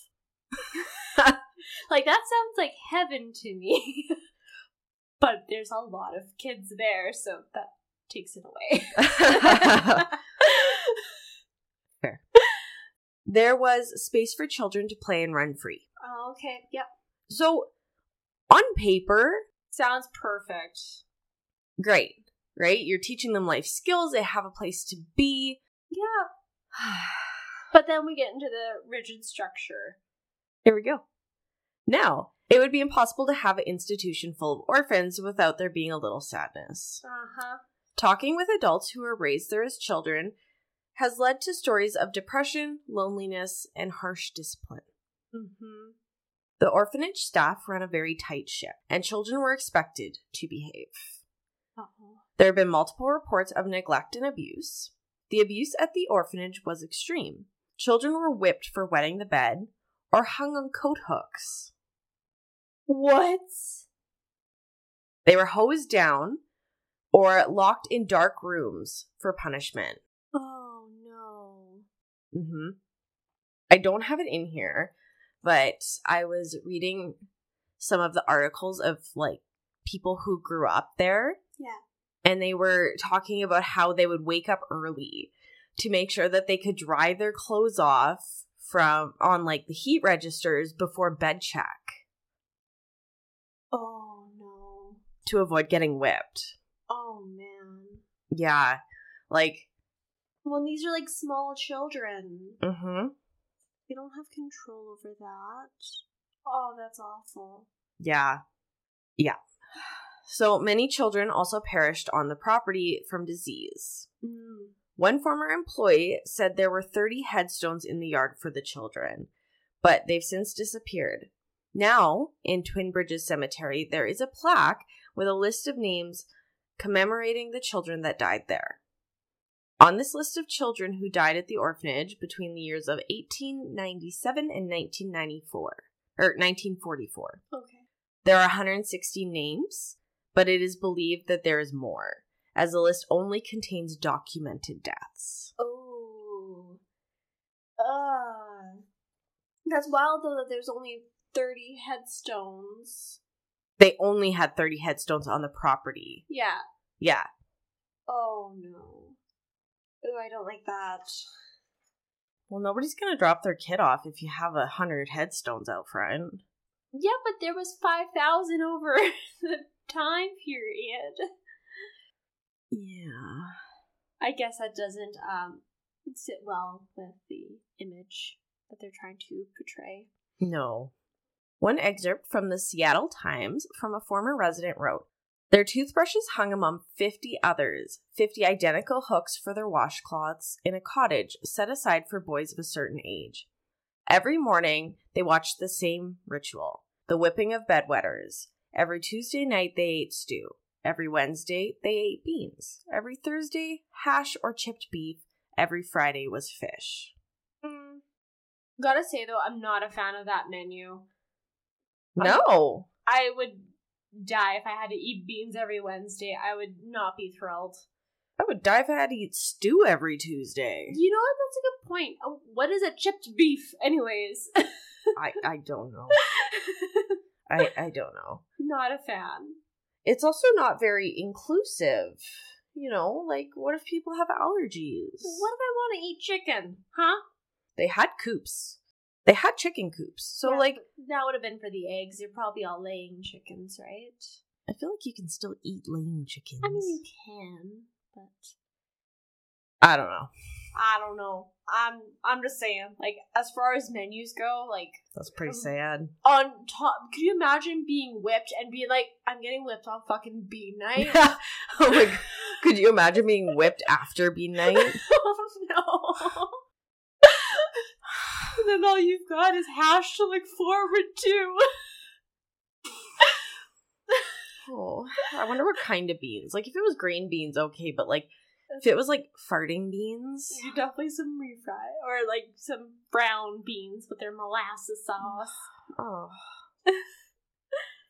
like that sounds like heaven to me. but there's a lot of kids there, so that takes it away. Fair. there was space for children to play and run free. oh, okay. Yep. So, on paper, Sounds perfect. great, right? You're teaching them life skills, they have a place to be. Yeah. But then we get into the rigid structure. Here we go. Now, it would be impossible to have an institution full of orphans without there being a little sadness. Uh-huh. Talking with adults who were raised there as children has led to stories of depression, loneliness, and harsh discipline. Mm-hmm. The orphanage staff ran a very tight ship, and children were expected to behave. Uh-oh. There have been multiple reports of neglect and abuse. The abuse at the orphanage was extreme. Children were whipped for wetting the bed or hung on coat hooks. What? They were hosed down or locked in dark rooms for punishment. Oh no. hmm I don't have it in here, but I was reading some of the articles of like people who grew up there Yeah. and they were talking about how they would wake up early to make sure that they could dry their clothes off from on like the heat registers before bed check Oh no. to avoid getting whipped. Oh man. Yeah. Like Well, these are like small children. Mm mhm. They don't have control over that. Oh, that's awful. Yeah. Yeah. So many children also perished on the property from disease. Mm. One former employee said there were 30 headstones in the yard for the children, but they've since disappeared. Now, in Twin Bridges Cemetery, there is a plaque with a list of names commemorating the children that died there. On this list of children who died at the orphanage between the years of 1897 and 1994, or 1944, Okay. there are 160 names, but it is believed that there is more, as the list only contains documented deaths. Oh. Uh. That's wild though that there's only 30 headstones. They only had 30 headstones on the property. Yeah. Yeah. Oh no. Oh, I don't like that. Well, nobody's going to drop their kid off if you have a 100 headstones out front. Yeah, but there was 5,000 over the time period. Yeah. I guess that doesn't um sit well with the image that they're trying to portray. No. One excerpt from the Seattle Times from a former resident wrote Their toothbrushes hung among 50 others, 50 identical hooks for their washcloths in a cottage set aside for boys of a certain age. Every morning, they watched the same ritual the whipping of bedwetters. Every Tuesday night, they ate stew. Every Wednesday, they ate beans. Every Thursday, hash or chipped beef. Every Friday was fish. Mm. Gotta say though, I'm not a fan of that menu. No! I would die if I had to eat beans every Wednesday. I would not be thrilled. I would die if I had to eat stew every Tuesday. You know what? That's a good point. Oh, What is a chipped beef, anyways? I, I don't know. I I don't know. Not a fan. It's also not very inclusive. You know, like what if people have allergies? What if I want to eat chicken? Huh? They had coops. They had chicken coops. So Yeah, like that would have been for the eggs. You're probably all laying chickens, right? I feel like you can still eat laying chickens. I mean, you can, but I don't know. I don't know. I'm I'm just saying, like as far as menus go, like That's pretty Um, sad. on top. Could you imagine being whipped and being like, I'm getting whipped on fucking bean night? oh my god. Could you imagine being whipped after bean night? oh no. and then all you've got is hash to look forward to. Oh, I wonder what kind of beans. Like if it was green beans, okay, but like if it was like farting beans, You definitely some refry or like some brown beans with their molasses sauce. oh,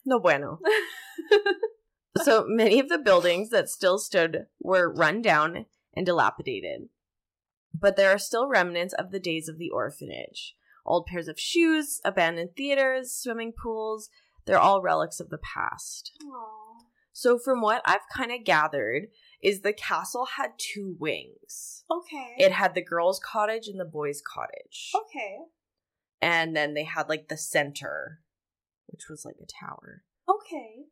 no bueno. So many of the buildings that still stood were run down and dilapidated, but there are still remnants of the days of the orphanage. Old pairs of shoes, abandoned theaters, swimming pools. They're all relics of the past. Aww. So, from what I've kind of gathered, is the castle had two wings. Okay. It had the girls' cottage and the boys' cottage. okay. And then they had like the center, which was like a tower. Okay.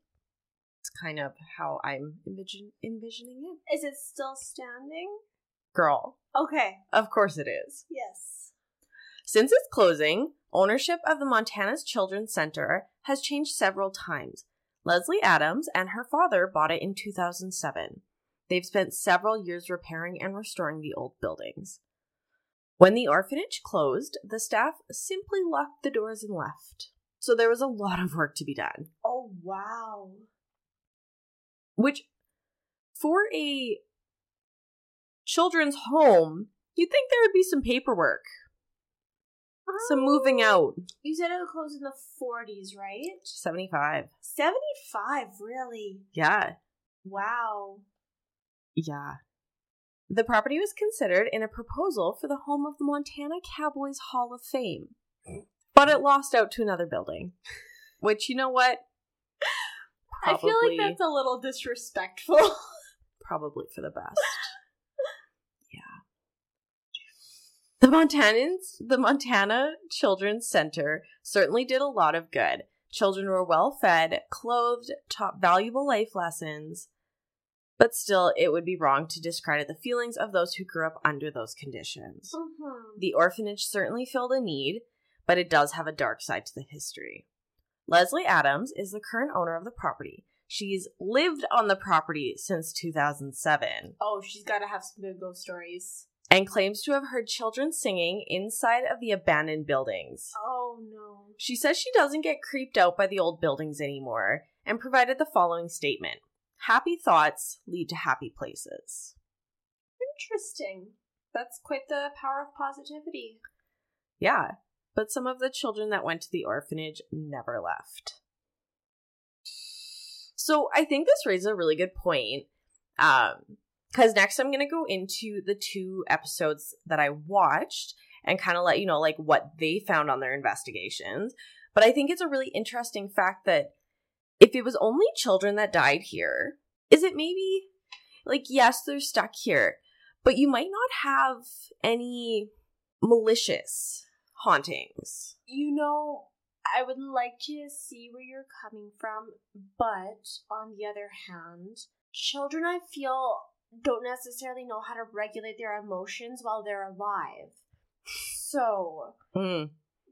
It's kind of how I'm envision- envisioning it. Is it still standing? Girl, Okay. of course it is. Yes. Since its closing, ownership of the Montana's Children's Center has changed several times. Leslie Adams and her father bought it in 2007. They've spent several years repairing and restoring the old buildings. When the orphanage closed, the staff simply locked the doors and left. So there was a lot of work to be done. Oh wow. Which, for a children's home, you'd think there would be some paperwork, some moving um, out. You said it would close in the 40s, right? 75. 75, really? Yeah. Wow. Yeah. The property was considered in a proposal for the home of the Montana Cowboys Hall of Fame, but it lost out to another building. Which, you know what? I feel like that's a little disrespectful. probably for the best. yeah. The Montanans, the Montana Children's Center certainly did a lot of good. Children were well fed, clothed, taught valuable life lessons, but still, it would be wrong to discredit the feelings of those who grew up under those conditions. mm-hmm. The orphanage certainly filled a need, but it does have a dark side to the history. Leslie Adams is the current owner of the property. She's lived on the property since 2007 Oh, she's got to have some good ghost stories. and claims to have heard children singing inside of the abandoned buildings. Oh no. She says she doesn't get creeped out by the old buildings anymore and provided the following statement Happy thoughts lead to happy places. Interesting. That's quite the power of positivity. Yeah, but some of the children that went to the orphanage never left. So I think this raises a really good point. Um, because next I'm gonna go into the two episodes that I watched and kind of let you know like what they found on their investigations. But I think it's a really interesting fact that if it was only children that died here, is it maybe like yes, they're stuck here, but you might not have any malicious hauntings. You know, I would like to see where you're coming from, but on the other hand, children I feel don't necessarily know how to regulate their emotions while they're alive. So, Mm.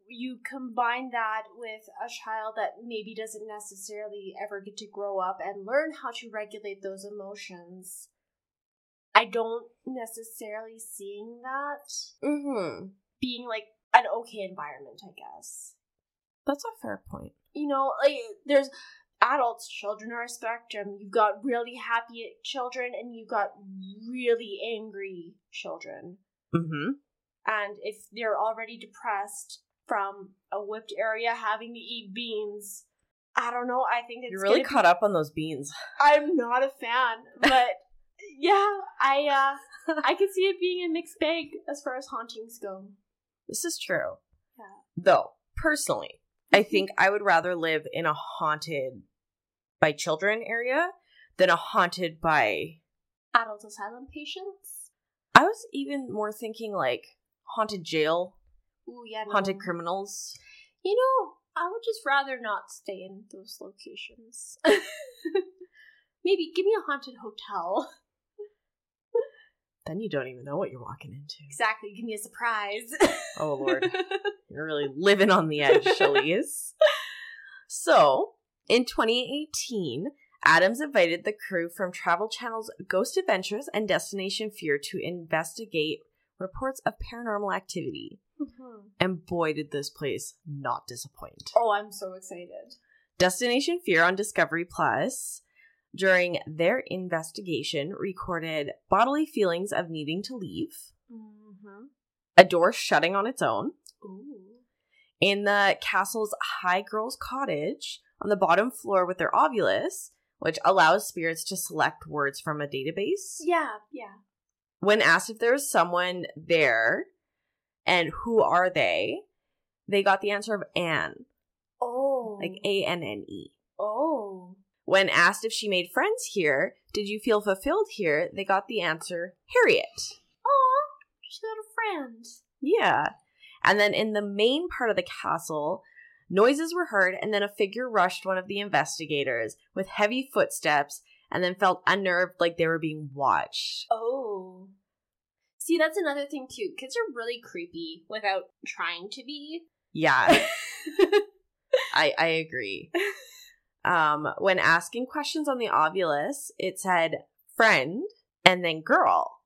You combine that with a child that maybe doesn't necessarily ever get to grow up and learn how to regulate those emotions. I don't necessarily seeing that Mm-hmm. being like an okay environment, I guess. That's a fair point. You know, like there's adults, children are a spectrum. You've got really happy children and you've got really angry children. Mm-hmm. And if they're already depressed from a whipped area having to eat beans, I don't know. I think it's You're really caught up on those beans. I'm not a fan, but yeah, I uh I could see it being a mixed bag as far as hauntings go. This is true. Yeah. Though, personally, I think I would rather live in a haunted by children area than a haunted by Adult asylum patients. I was even more thinking like haunted jail, Ooh, yeah, no. haunted criminals. You know, I would just rather not stay in those locations. Maybe give me a haunted hotel. Then you don't even know what you're walking into. Exactly, give me a surprise. Oh lord. You're really living on the edge, Shelly's. So, in 2018, Adams invited the crew from Travel Channel's Ghost Adventures and Destination Fear to investigate reports of paranormal activity. Mhm. And boy, did this place not disappoint. Oh, I'm so excited. Destination Fear on Discovery Plus, during their investigation, recorded bodily feelings of needing to leave, Mm-hmm. a door shutting on its own, Ooh. in the castle's High Girls Cottage on the bottom floor with their Ovilus, which allows spirits to select words from a database. Yeah, yeah. When asked if there was someone there and who are they, they got the answer of Anne, Oh. like A N N E. oh. When asked if she made friends here, did you feel fulfilled here? They got the answer Harriet. Oh, she got a friend. Yeah. And then in the main part of the castle, noises were heard, and then a figure rushed one of the investigators with heavy footsteps and then felt unnerved like they were being watched. Oh. See, that's another thing too. Kids are really creepy without trying to be. Yeah, I, I agree. Um, when asking questions on the Ovilus, it said friend and then girl.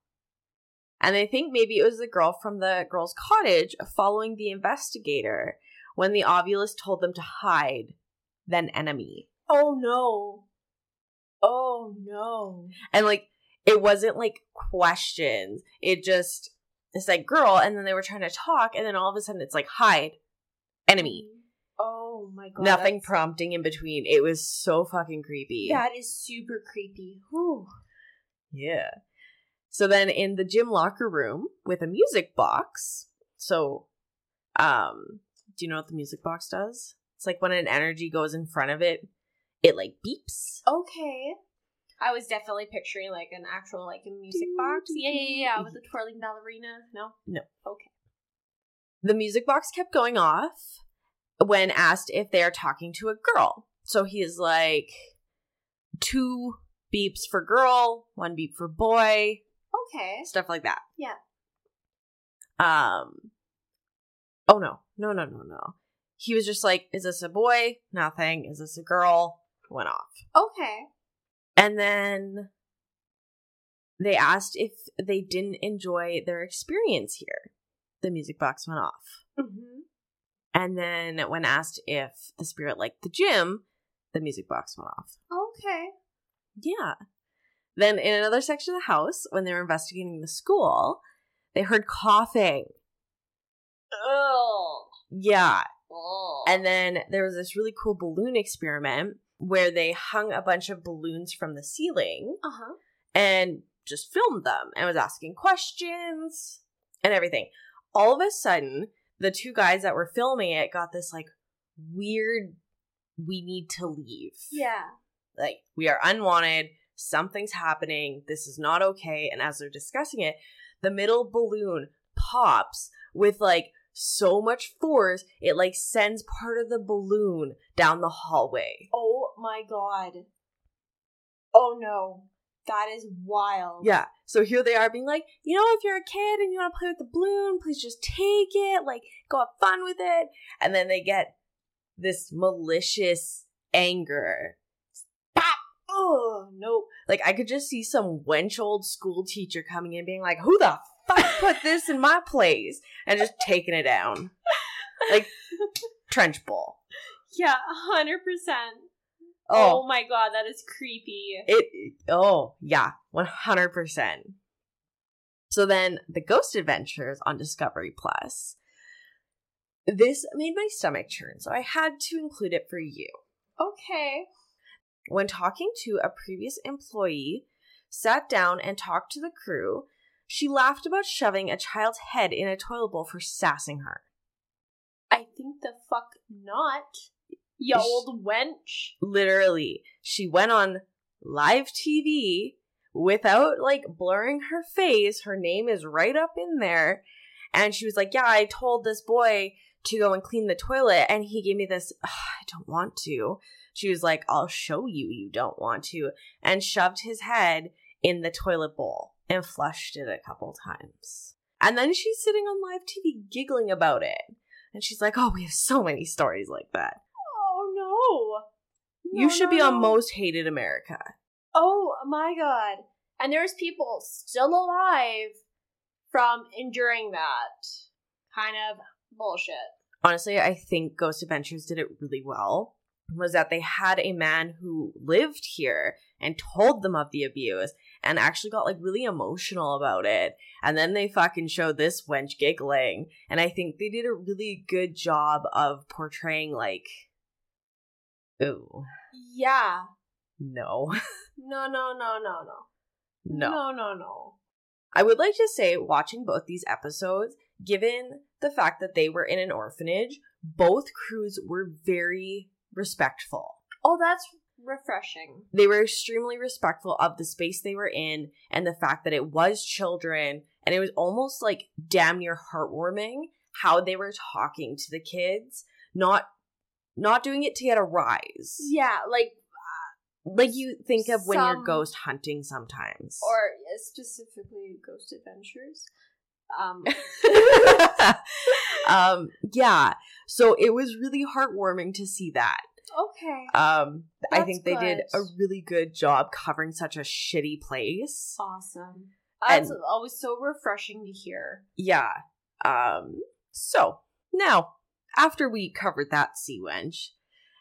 And I think maybe it was the girl from the girl's cottage following the investigator when the Ovilus told them to hide, then enemy. oh no. Oh no. And like, it wasn't like questions. It just, it's like girl, and then they were trying to talk, and then all of a sudden it's like hide, enemy. Oh my god. Nothing that's- prompting in between. It was so fucking creepy. That is super creepy. Whew. Yeah. So then in the gym locker room with a music box. So um do you know what the music box does? It's like when an energy goes in front of it, it like beeps. Okay. I was definitely picturing like an actual like a music box. Yeah, yeah, yeah, with a twirling ballerina. No. No. Okay. The music box kept going off when asked if they are talking to a girl. So he is like two beeps for girl, one beep for boy, Okay. stuff like that. Yeah. Um. Oh no, no, no, no, no. He was just like, "Is this a boy? Nothing. Is this a girl?" Went off, Okay. And then they asked if they didn't enjoy their experience here. The music box went off, Mm-hmm. and then when asked if the spirit liked the gym, the music box went off. Okay. Yeah. Then in another section of the house, when they were investigating the school, they heard coughing. Oh. Yeah. Oh. And then there was this really cool balloon experiment where they hung a bunch of balloons from the ceiling uh huh. and just filmed them and was asking questions and everything. All of a sudden, the two guys that were filming it got this like weird we need to leave. Yeah. Like we are unwanted, something's happening, this is not okay. And as they're discussing it, the middle balloon pops with like so much force, it like sends part of the balloon down the hallway. Oh my god. Oh no. That is wild. Yeah. So here they are being like, you know, if you're a kid and you want to play with the balloon, please just take it, like go have fun with it. And then they get this malicious anger. Pop! Oh, nope. Like I could just see some wench old school teacher coming in being like, who the fuck put this in my place? And just taking it down. Like trench ball. Yeah, 100%. Oh, Oh my god, that is creepy. It oh yeah, one hundred percent. So then the Ghost Adventures on Discovery Plus. This made my stomach churn, so I had to include it for you. Okay. When talking to a previous employee, sat down and talked to the crew, she laughed about shoving a child's head in a toilet bowl for sassing her. I think the fuck not. You old wench. Literally, she went on live TV without like blurring her face. Her name is right up in there. And she was like, Yeah, I told this boy to go and clean the toilet. And he gave me this, I don't want to. She was like, I'll show you you don't want to. And shoved his head in the toilet bowl and flushed it a couple times. And then she's sitting on live TV giggling about it. And she's like, Oh, we have so many stories like that. Oh no. you should no, be on no. Most Hated America. Oh my god. And there's people still alive from enduring that kind of bullshit. honestly, I think Ghost Adventures did it really well. Was that they had a man who lived here and told them of the abuse and actually got like really emotional about it. And then they fucking showed this wench giggling. And I think they did a really good job of portraying like, ooh, Yeah. no, No, no, no, no, no. no. No, no, no. I would like to say, watching both these episodes, given the fact that they were in an orphanage, both crews were very respectful. Oh, that's refreshing. They were extremely respectful of the space they were in and the fact that it was children. And it was almost like damn near heartwarming how they were talking to the kids, not not doing it to get a rise. Yeah, like Like you think of when you're ghost hunting sometimes. or uh, specifically Ghost Adventures. Um, um yeah so it was really heartwarming to see that okay. um i think they did a really good job covering such a shitty place Awesome. That's And- always so refreshing to hear. yeah um so now after we covered that sea wench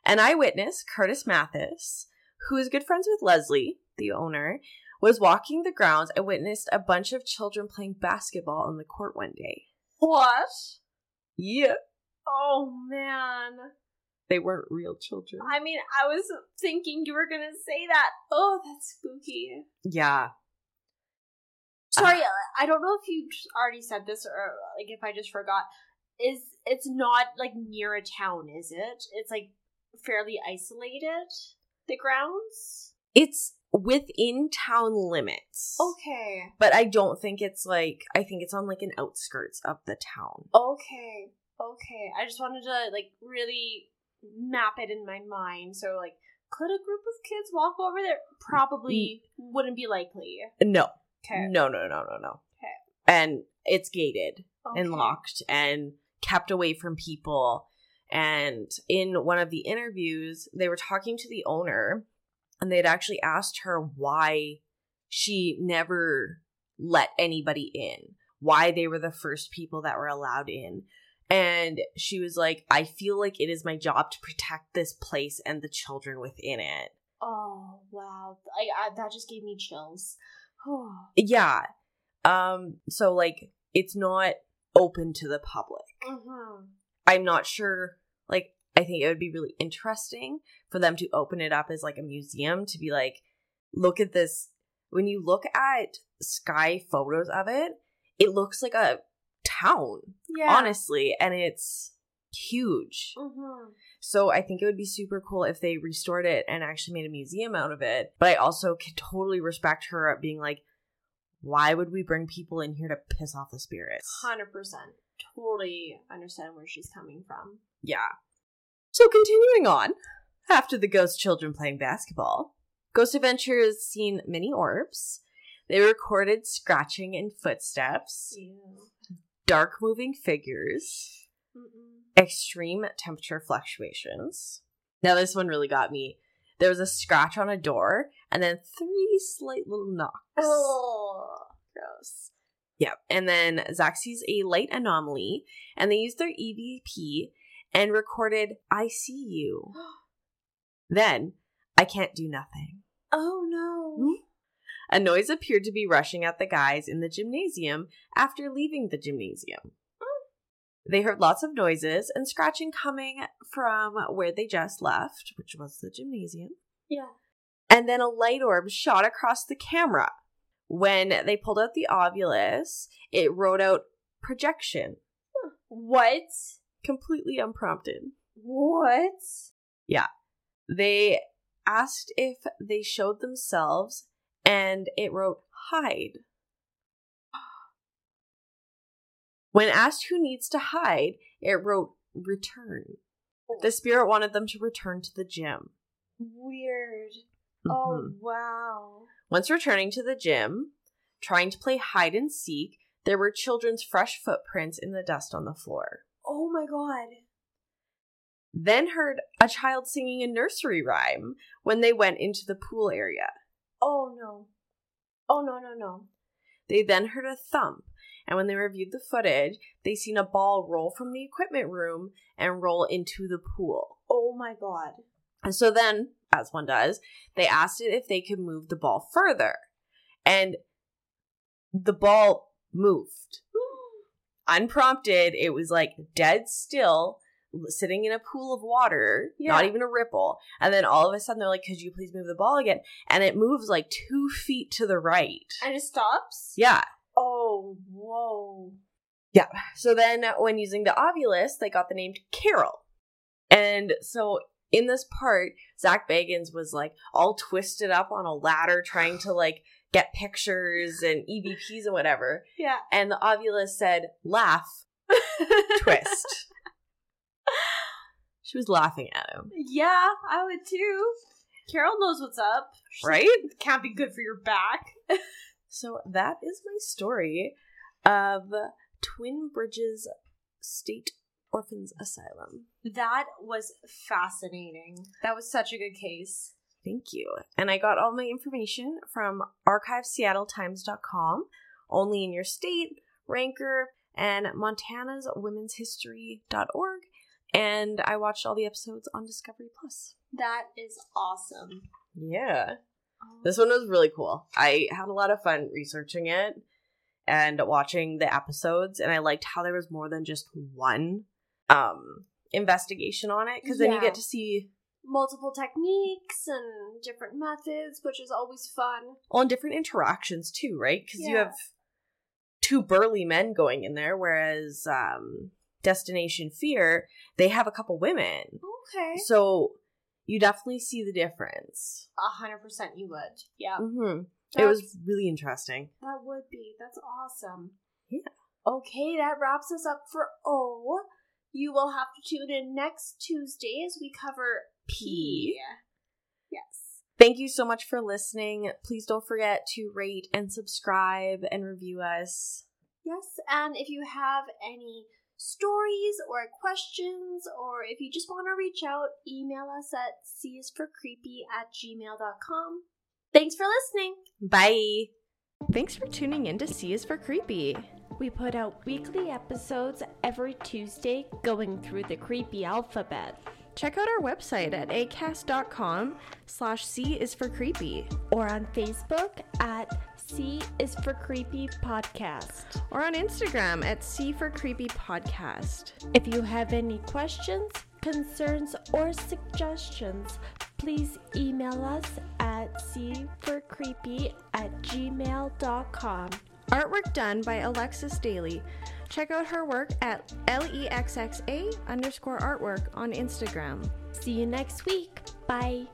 an eyewitness curtis mathis who is good friends with leslie the owner was walking the grounds and witnessed a bunch of children playing basketball on the court one day What? yeah Oh man. They weren't real children I mean, I was thinking you were gonna say that. Oh, that's spooky. yeah Sorry, I don't know if you already said this or like if I just forgot. Is it's not like near a town, is it? It's like fairly isolated. The grounds. It's within town limits. Okay. But I don't think it's like I think it's on like an outskirts of the town. Okay. Okay. I just wanted to like really map it in my mind. So like could a group of kids walk over there? Probably wouldn't be likely. No. Okay. No, no, no, no, no. Okay. And it's gated and locked and kept away from people. And in one of the interviews, they were talking to the owner and they'd actually asked her why she never let anybody in, why they were the first people that were allowed in. And she was like, I feel like it is my job to protect this place and the children within it. Oh wow! I, I that just gave me chills. Yeah. Um, so like it's not open to the public. mm-hmm. I'm not sure like I think it would be really interesting for them to open it up as like a museum to be like, look at this. When you look at sky photos of it, it looks like a town, Yeah. honestly, and it's huge. Mm-hmm. So I think it would be super cool if they restored it and actually made a museum out of it. But I also can totally respect her being like, why would we bring people in here to piss off the spirits? Hundred percent. Totally understand where she's coming from. Yeah. So continuing on, after the ghost children playing basketball, Ghost Adventures seen many orbs. They recorded scratching and footsteps, Ew. Dark moving figures, Mm-mm. extreme temperature fluctuations. Now, this one really got me. There was a scratch on a door, and then three slight little knocks. Oh, gross. Yep. And then Zak sees a light anomaly, and they used their EVP and recorded, I see you. Then, I can't do nothing. Oh no. Hmm? A noise appeared to be rushing at the guys in the gymnasium after leaving the gymnasium. They heard lots of noises and scratching coming from where they just left, which was the gymnasium. Yeah. And then a light orb shot across the camera. When they pulled out the Ovilus, it wrote out projection. What? completely unprompted. What? Yeah. They asked if they showed themselves, and it wrote hide. When asked who needs to hide, it wrote return. The spirit wanted them to return to the gym. Weird. Oh, Mhm. wow. Once returning to the gym, trying to play hide and seek, there were children's fresh footprints in the dust on the floor. Oh my god. Then heard a child singing a nursery rhyme when they went into the pool area. Oh no. Oh no, no, no. They then heard a thump, and when they reviewed the footage, they seen a ball roll from the equipment room and roll into the pool. Oh my god. And so then, as one does, they asked it if they could move the ball further. And the ball moved. Unprompted, it was like dead still, sitting in a pool of water, not even a ripple. And then all of a sudden, they're like, Could you please move the ball again? And it moves like two feet to the right. And it stops? Yeah. Oh, whoa. Yeah. So then, when using the Ovilus, they got the name Carol. And so in this part, Zak Bagans was like all twisted up on a ladder trying to like get pictures and EVPs and whatever. Yeah. And the Ovilus said, laugh, twist. She was laughing at him, yeah, I would too. Carol knows what's up. Like, right? Can't be good for your back. So that is my story of Twin Bridges State Orphans Asylum. That was fascinating. That was such a good case. Thank you. And I got all my information from archiveseattletimes.com, only in your state, Ranker, and Montana's Women's History.org. And I watched all the episodes on Discovery Plus. That is awesome. Yeah. This one was really cool. I had a lot of fun researching it and watching the episodes, and I liked how there was more than just one um investigation on it because then you get to see Multiple techniques and different methods, which is always fun. On different interactions too, right? Because you have two burly men going in there, whereas um, Destination Fear they have a couple women, Okay. so you definitely see the difference. A hundred percent you would. Yeah. hmm It was really interesting. That would be. That's awesome. Yeah. Okay, that wraps us up for O. You will have to tune in next Tuesday as we cover P. P. Yes. Thank you so much for listening. Please don't forget to rate and subscribe and review us. Yes, and if you have any stories or questions, or if you just want to reach out, email us at csforcreepy at gmail.com. Thanks for listening. Bye. Thanks for tuning in to C is for Creepy. We put out weekly episodes every Tuesday going through the creepy alphabet. Check out our website at acast.com slash C is for creepy. Or on Facebook at C is for Creepy Podcast. Or on Instagram at C for Creepy Podcast. If you have any questions, concerns, or suggestions, please email us at C for Creepy at gmail.com. Artwork done by Alexis Daly. Check out her work at L-E-X-X-A underscore artwork on Instagram. See you next week. Bye.